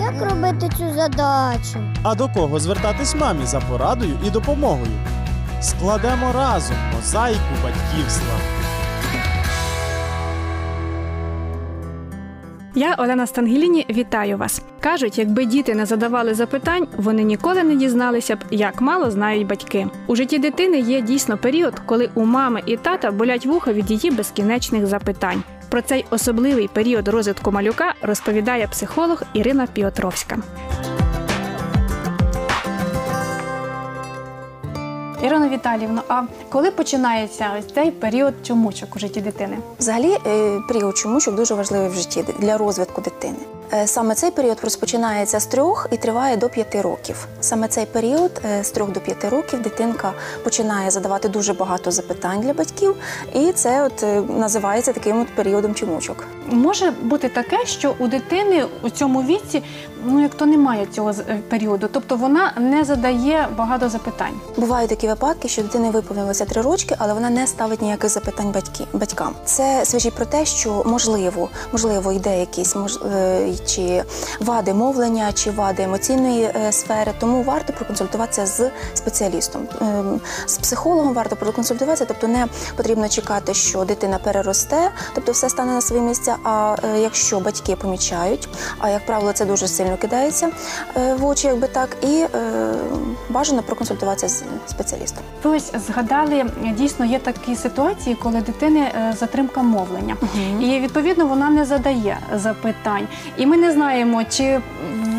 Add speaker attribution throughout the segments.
Speaker 1: Як робити цю задачу?
Speaker 2: А до кого звертатись мамі за порадою і допомогою? Складемо разом мозаїку батьківства.
Speaker 3: Я Олена Стангеліні, вітаю вас. Кажуть, якби діти не задавали запитань, вони ніколи не дізналися б, як мало знають батьки. У житті дитини є дійсно період, коли у мами і тата болять вуха від її безкінечних запитань. Про цей особливий період розвитку малюка розповідає психолог Ірина Піотровська. Ірина Віталіївна, а коли починається ось цей період чомучок у житті дитини?
Speaker 4: Взагалі, е, період чомучок дуже важливий в житті для розвитку дитини. Е, Саме цей період розпочинається з трьох і триває до п'яти років. Саме цей період е, з трьох до п'яти років дитинка починає задавати дуже багато запитань для батьків, і це от е, називається таким от періодом чомучок.
Speaker 3: Може бути таке, що у дитини у цьому віці ну як то немає цього періоду, тобто вона не задає багато запитань.
Speaker 4: Бувають такі випадки, що дитини виповнилося три рочки, але вона не ставить ніяких запитань батьки, батькам. Це свідчить про те, що можливо, можливо, йде якісь мож, чи вади мовлення, чи вади емоційної е, сфери. Тому варто проконсультуватися з спеціалістом. Ем, З психологом варто проконсультуватися, тобто не потрібно чекати, що дитина переросте, тобто все стане на свої місця. А е, якщо батьки помічають, а як правило, це дуже сильно кидається е, в очі, якби так, і бажано проконсультуватися з спеціалістом.
Speaker 3: Ось згадали, дійсно є такі ситуації, коли дитини затримка мовлення, і відповідно вона не задає запитань. І ми не знаємо, чи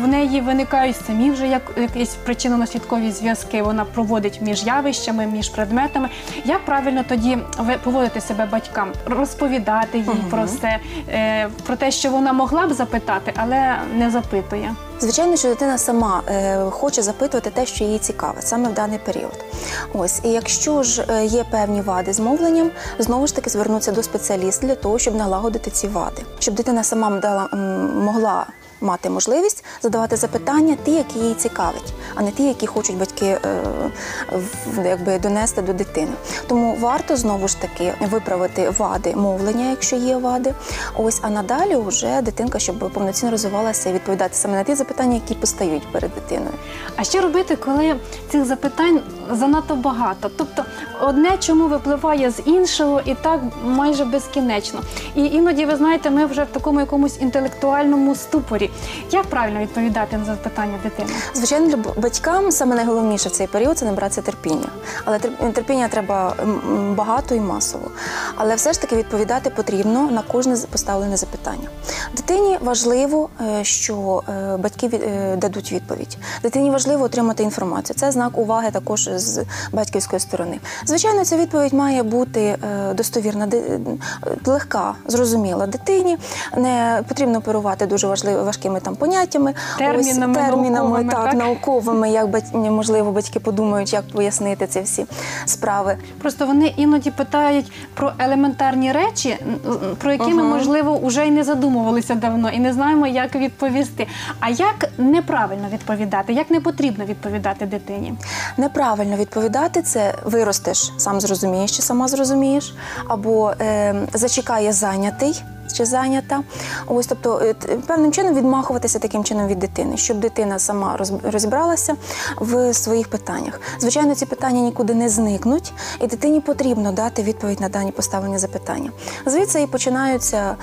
Speaker 3: в неї виникають самі вже як якісь причинно-наслідкові зв'язки. Вона проводить між явищами, між предметами. Як правильно тоді поводити себе батькам, розповідати їй про все, е, про те, що вона могла б запитати, але не запитує.
Speaker 4: Звичайно, що дитина сама е, хоче запитувати те, що їй цікаве, саме в даний період. Ось, і якщо ж е, є певні вади з мовленням, знову ж таки звернутися до спеціаліста для того, щоб налагодити ці вади, щоб дитина сама могла. Мати можливість задавати запитання, ті, які їй цікавить, а не ті, які хочуть батьки е, якби донести до дитини. Тому варто знову ж таки виправити вади мовлення, якщо є вади. Ось а надалі вже дитинка, щоб повноцінно розвивалася і відповідати саме на ті запитання, які постають перед дитиною.
Speaker 3: А що робити, коли цих запитань занадто багато? Тобто одне чому випливає з іншого і так майже безкінечно. І іноді, ви знаєте, ми вже в такому якомусь інтелектуальному ступорі. Як правильно відповідати на запитання дитини?
Speaker 4: Звичайно, батькам саме найголовніше в цей період це набратися терпіння. Але терпіння треба багато і масово. Але все ж таки відповідати потрібно на кожне поставлене запитання. Дитині важливо, е, що е, батьки е, дадуть відповідь. Дитині важливо отримати інформацію. Це знак уваги також з батьківської сторони. Звичайно, ця відповідь має бути достовірна, легка, зрозуміла дитині. Не потрібно оперувати дуже важливими важкими там поняттями,
Speaker 3: Термінами
Speaker 4: ось, термінами
Speaker 3: науковими,
Speaker 4: так,
Speaker 3: так?
Speaker 4: науковими, як бать- можливо батьки подумають, як пояснити ці всі справи.
Speaker 3: Просто вони іноді питають про елементарні речі, про які ми, можливо, вже й не задумувалися давно, і не знаємо, як відповісти. А як неправильно відповідати, як не потрібно відповідати дитині?
Speaker 4: Неправильно відповідати це виростеш, сам зрозумієш чи сама зрозумієш, або е, зачекає зайнятий. Чи зайнята, ось тобто е, певним чином відмахуватися таким чином від дитини, щоб дитина сама розібралася в своїх питаннях. Звичайно, ці питання нікуди не зникнуть, і дитині потрібно дати відповідь на дані поставлені запитання. Звідси і починаються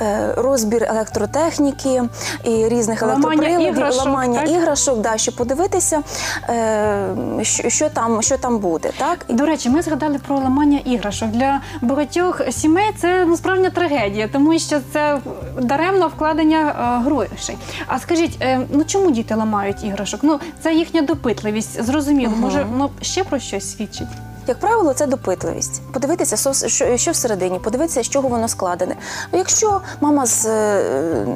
Speaker 4: е, розбір електротехніки і різних електроприладів,
Speaker 3: іграшок,
Speaker 4: ламання
Speaker 3: так?
Speaker 4: іграшок, да, щоб подивитися, е, що, що, там, що там буде. Так?
Speaker 3: До речі, ми згадали про ламання іграшок. Для багатьох сімей це ну, справжня трагедія, тому що це даремно вкладення е, грошей. А скажіть, е, ну чому діти ламають іграшок? Ну це їхня допитливість. Зрозуміло, може ну ще про щось свідчить.
Speaker 4: Як правило, це допитливість. Подивитися, що, всередині, подивитися, з чого воно складене. Якщо мама з е,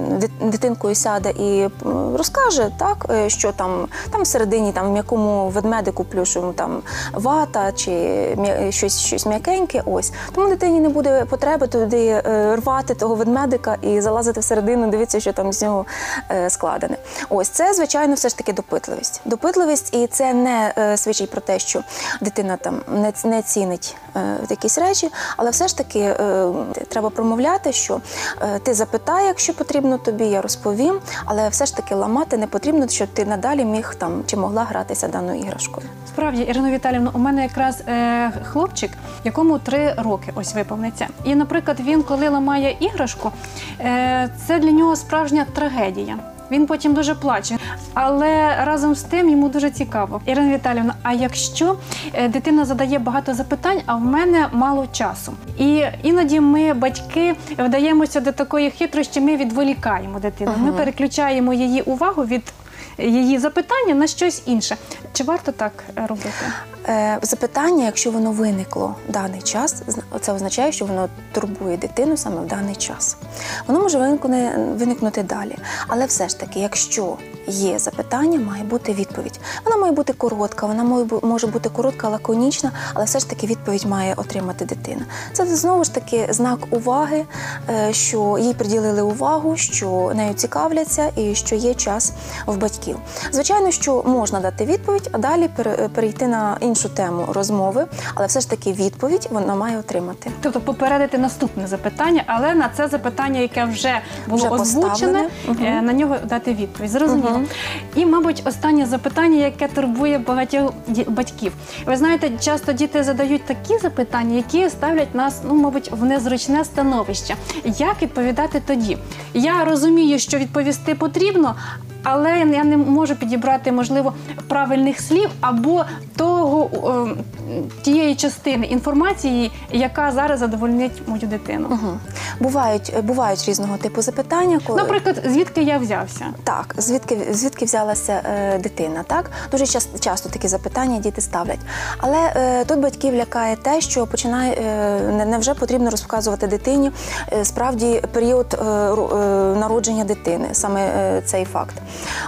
Speaker 4: дитинкою сяде і розкаже, так, е, що там, там всередині, там, в м'якому ведмедику плюшевому там вата чи щось, щось м'якеньке, ось. Тому дитині не буде потреби туди е, рвати того ведмедика і залазити всередину, дивитися, що там з нього е, складене. Ось це, звичайно, все ж таки допитливість. Допитливість, і це не е, свідчить про те, що дитина там не, не цінить е, якісь речі, але все ж таки е, треба промовляти, що е, ти запитай, якщо потрібно тобі, я розповім, але все ж таки ламати не потрібно, щоб ти надалі міг там чи могла гратися даною іграшкою.
Speaker 3: Справді, Ірино Віталівна, у мене якраз е, хлопчик, якому три роки ось виповниться. І, наприклад, він, коли ламає іграшку, е, це для нього справжня трагедія. Він потім дуже плаче, але разом з тим йому дуже цікаво. Ірина Віталівна, а якщо е, дитина задає багато запитань, а в мене мало часу, і іноді ми, батьки, вдаємося до такої хитрощі, ми відволікаємо дитину. Ми переключаємо її увагу від її запитання на щось інше. Чи варто так е, робити?
Speaker 4: Е, Запитання, якщо воно виникло в даний час, це означає, що воно турбує дитину саме в даний час. Воно може виникнути, виникнути далі. Але все ж таки, якщо є запитання, має бути відповідь. Вона має бути коротка, вона може бути коротка, лаконічна, але все ж таки відповідь має отримати дитина. Це знову ж таки знак уваги, е, що їй приділили увагу, що нею цікавляться і що є час в батьків. Звичайно, що можна дати відповідь, а далі пере- перейти на іншу тему розмови, але все ж таки відповідь вона має отримати.
Speaker 3: Тобто попередити наступне запитання, але на це запитання, яке вже було
Speaker 4: Вже
Speaker 3: озвучене, е, на нього дати відповідь. Зрозуміло.
Speaker 4: Мгм.
Speaker 3: І, мабуть, останнє запитання, яке турбує багатьох батьків. Ви знаєте, часто діти задають такі запитання, які ставлять нас, ну, мабуть, в незручне становище. Як відповідати тоді? Я розумію, що відповісти потрібно. Але я не можу підібрати, можливо, правильних слів або того е, тієї частини інформації, яка зараз задовольнить мою дитину.
Speaker 4: Угу. Бувають, бувають різного типу запитання, коли
Speaker 3: Наприклад, звідки я взявся?
Speaker 4: Так, звідки звідки взялася е, дитина? Так дуже часто, часто такі запитання діти ставлять. Але е, тут батьків лякає те, що починає е, не- невже потрібно розказувати дитині е, справді період е, е, народження дитини, саме е, цей факт.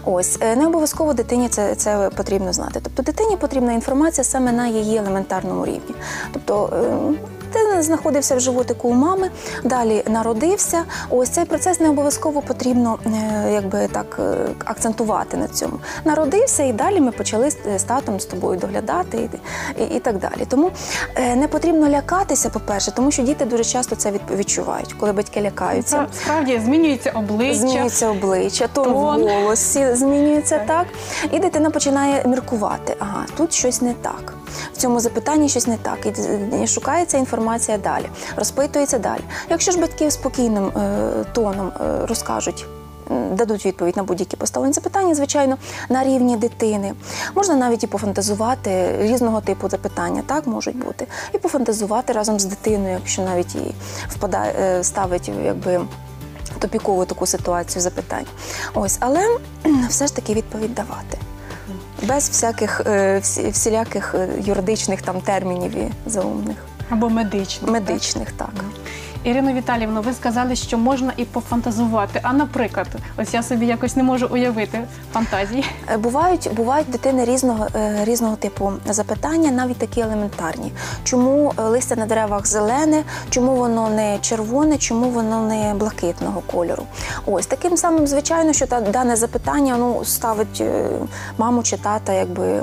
Speaker 4: Ось е, не обов'язково дитині це, це потрібно знати. Тобто дитині потрібна інформація саме на її елементарному рівні. Тобто е, ти знаходився в животику у мами, далі народився. Ось цей процес не обов'язково потрібно е, якби так е, акцентувати на цьому. Народився, і далі ми почали з з татом з тобою доглядати і, і, і так далі. Тому е, не потрібно лякатися, по-перше, тому що діти дуже часто це від- відчувають, коли батьки лякаються.
Speaker 3: Справді змінюється обличчя.
Speaker 4: Змінюється обличчя, тон,
Speaker 3: Тон.
Speaker 4: в голосі змінюється
Speaker 3: Так.
Speaker 4: так. І дитина починає міркувати. Ага, тут щось не так. В цьому запитанні щось не так. І шукається інформація далі, розпитується далі. Якщо ж батьки спокійним е, тоном е, розкажуть. Дадуть відповідь на будь-які поставлені запитання, звичайно, на рівні дитини. Можна навіть і пофантазувати різного типу запитання, так можуть бути. І пофантазувати разом з дитиною, якщо навіть і впадає, е, ставить якби топікову таку ситуацію запитань. Ось, але все ж таки відповідь давати. Без всяких е, всі- всіляких е, юридичних там термінів і заумних,
Speaker 3: Або медичний.
Speaker 4: медичних, так.
Speaker 3: Ірино Віталіївно, ви сказали, що можна і пофантазувати. А наприклад, ось я собі якось не можу уявити фантазії.
Speaker 4: Е, Бувають, бувають дитини різного, е, різного типу запитання, навіть такі елементарні. Чому е, листя на деревах зелене, чому воно не червоне, чому воно не блакитного кольору? Ось таким самим, звичайно, що та дане запитання ну, ставить маму чи тата якби,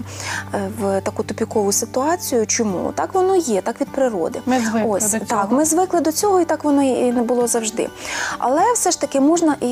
Speaker 4: в таку тупікову ситуацію. Чому? Так воно є, так від природи.
Speaker 3: Ми звикли
Speaker 4: Ось
Speaker 3: до
Speaker 4: так, ми звикли до цього, і так воно і не було завжди. Але все ж таки можна і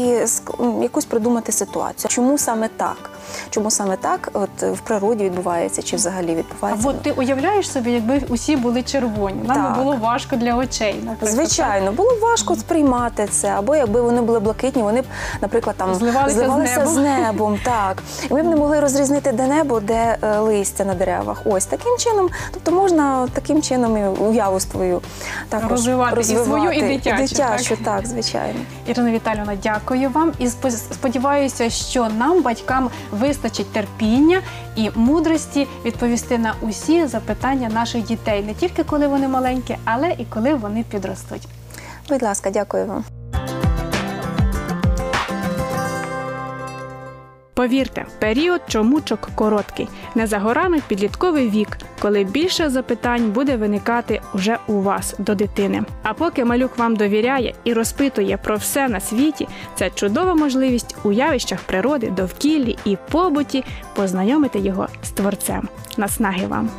Speaker 4: якусь придумати ситуацію. Чому саме так? Чому саме так от в природі відбувається, чи взагалі
Speaker 3: А
Speaker 4: відбувається?
Speaker 3: от ти уявляєш собі, якби усі були червоні. Нам
Speaker 4: Так.
Speaker 3: було важко для очей. Наприклад.
Speaker 4: Звичайно, було важко сприймати це, або якби вони були блакитні, вони б, наприклад, там
Speaker 3: Зливалися з
Speaker 4: з небом. Так і ми б не могли розрізнити, де небо, де е, листя на деревах. Ось таким чином, тобто можна таким чином і уяву свою також
Speaker 3: Розвивати і свою, і
Speaker 4: розвивати.
Speaker 3: дитячу,
Speaker 4: дитячу,
Speaker 3: так?
Speaker 4: так, звичайно.
Speaker 3: Ірина Віталіївна, дякую вам і сподіваюся, що нам, батькам, вистачить терпіння і мудрості відповісти на усі запитання наших дітей, не тільки коли вони маленькі, але і коли вони підростуть.
Speaker 4: Будь ласка, дякую вам.
Speaker 5: Повірте, період чомучок короткий. Не за горами підлітковий вік, коли більше запитань буде виникати уже у вас до дитини. А поки малюк вам довіряє і розпитує про все на світі, це чудова можливість у явищах природи, довкіллі і побуті познайомити його з творцем. Наснаги вам!